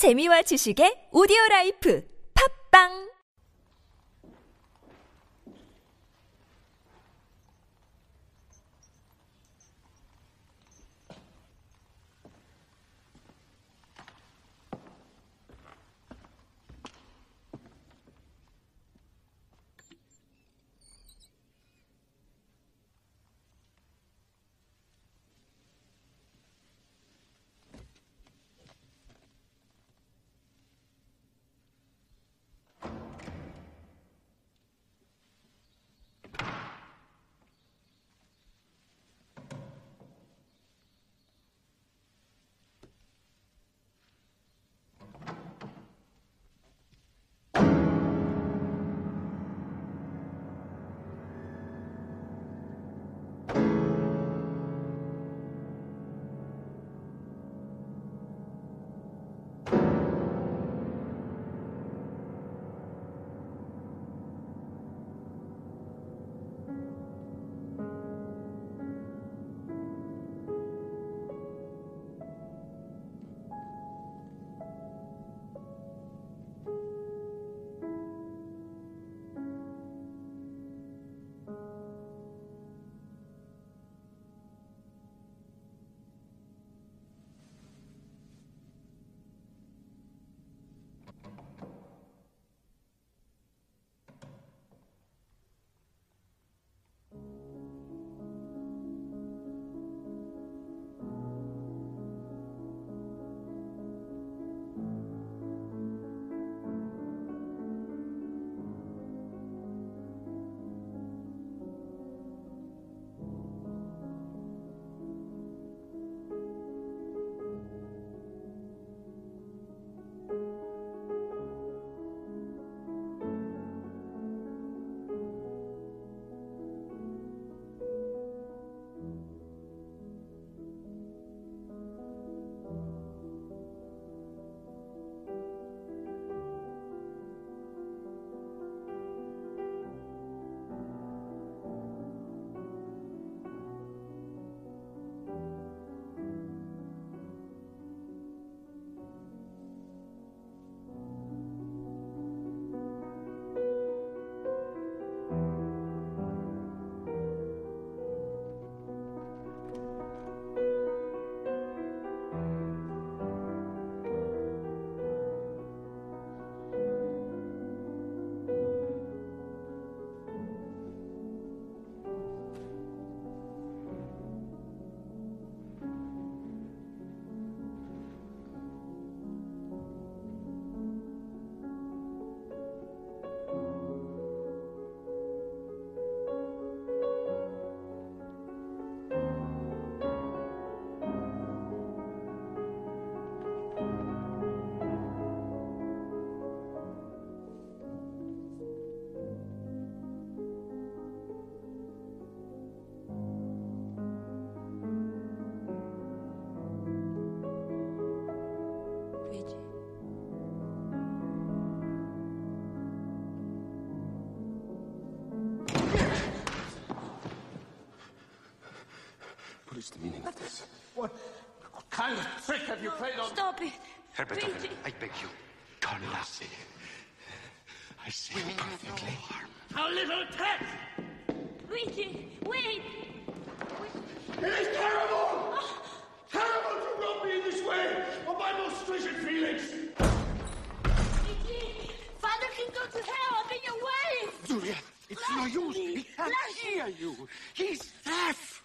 재미와 지식의 오디오 라이프. 팝빵 is the meaning of this? What, what kind of trick have you played on? Stop it! Herbert, Luigi! I beg you. Carlassi. I see you perfectly. How little Ted! Luigi, wait! It is terrible! Terrible to rob me in this way of my most treasured feelings! Luigi! Father can go to hell! I'll be your wife! Julia, it's no use. He can't hear you. He's deaf.